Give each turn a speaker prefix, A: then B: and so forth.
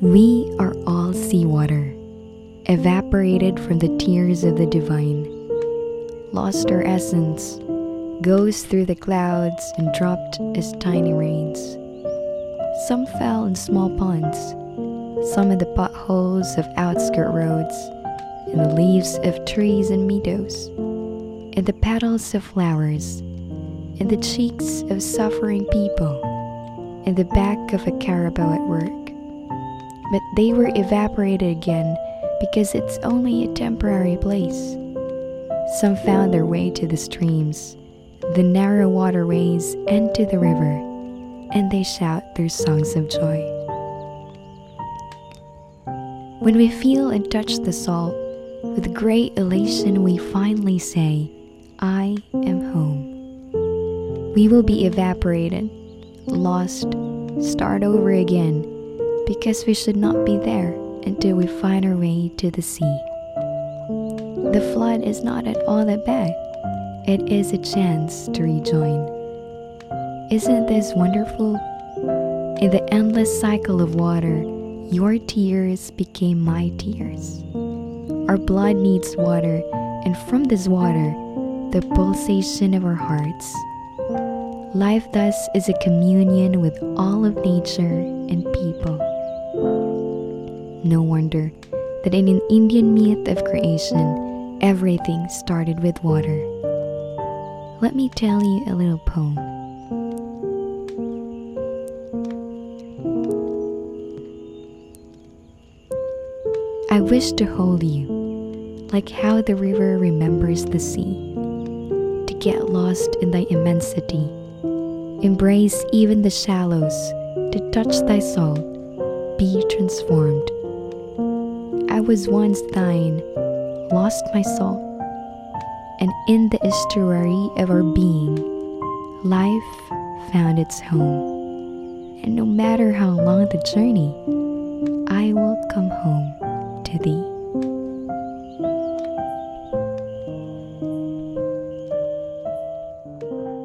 A: We are all seawater, evaporated from the tears of the divine, lost our essence, goes through the clouds and dropped as tiny rains. Some fell in small ponds, some in the potholes of outskirt roads, in the leaves of trees and meadows, in the petals of flowers, in the cheeks of suffering people, in the back of a carabao at work but they were evaporated again because it's only a temporary place. Some found their way to the streams, the narrow waterways, and to the river, and they shout their songs of joy. When we feel and touch the salt, with great elation we finally say, I am home. We will be evaporated, lost, start over again because we should not be there until we find our way to the sea. The flood is not at all that bad, it is a chance to rejoin. Isn't this wonderful? In the endless cycle of water, your tears became my tears. Our blood needs water, and from this water, the pulsation of our hearts. Life thus is a communion with all of nature and people. No wonder that in an Indian myth of creation, everything started with water. Let me tell you a little poem. I wish to hold you, like how the river remembers the sea, to get lost in thy immensity, embrace even the shallows, to touch thy salt, be transformed. I was once thine, lost my soul, and in the estuary of our being, life found its home. And no matter how long the journey, I will come home to thee.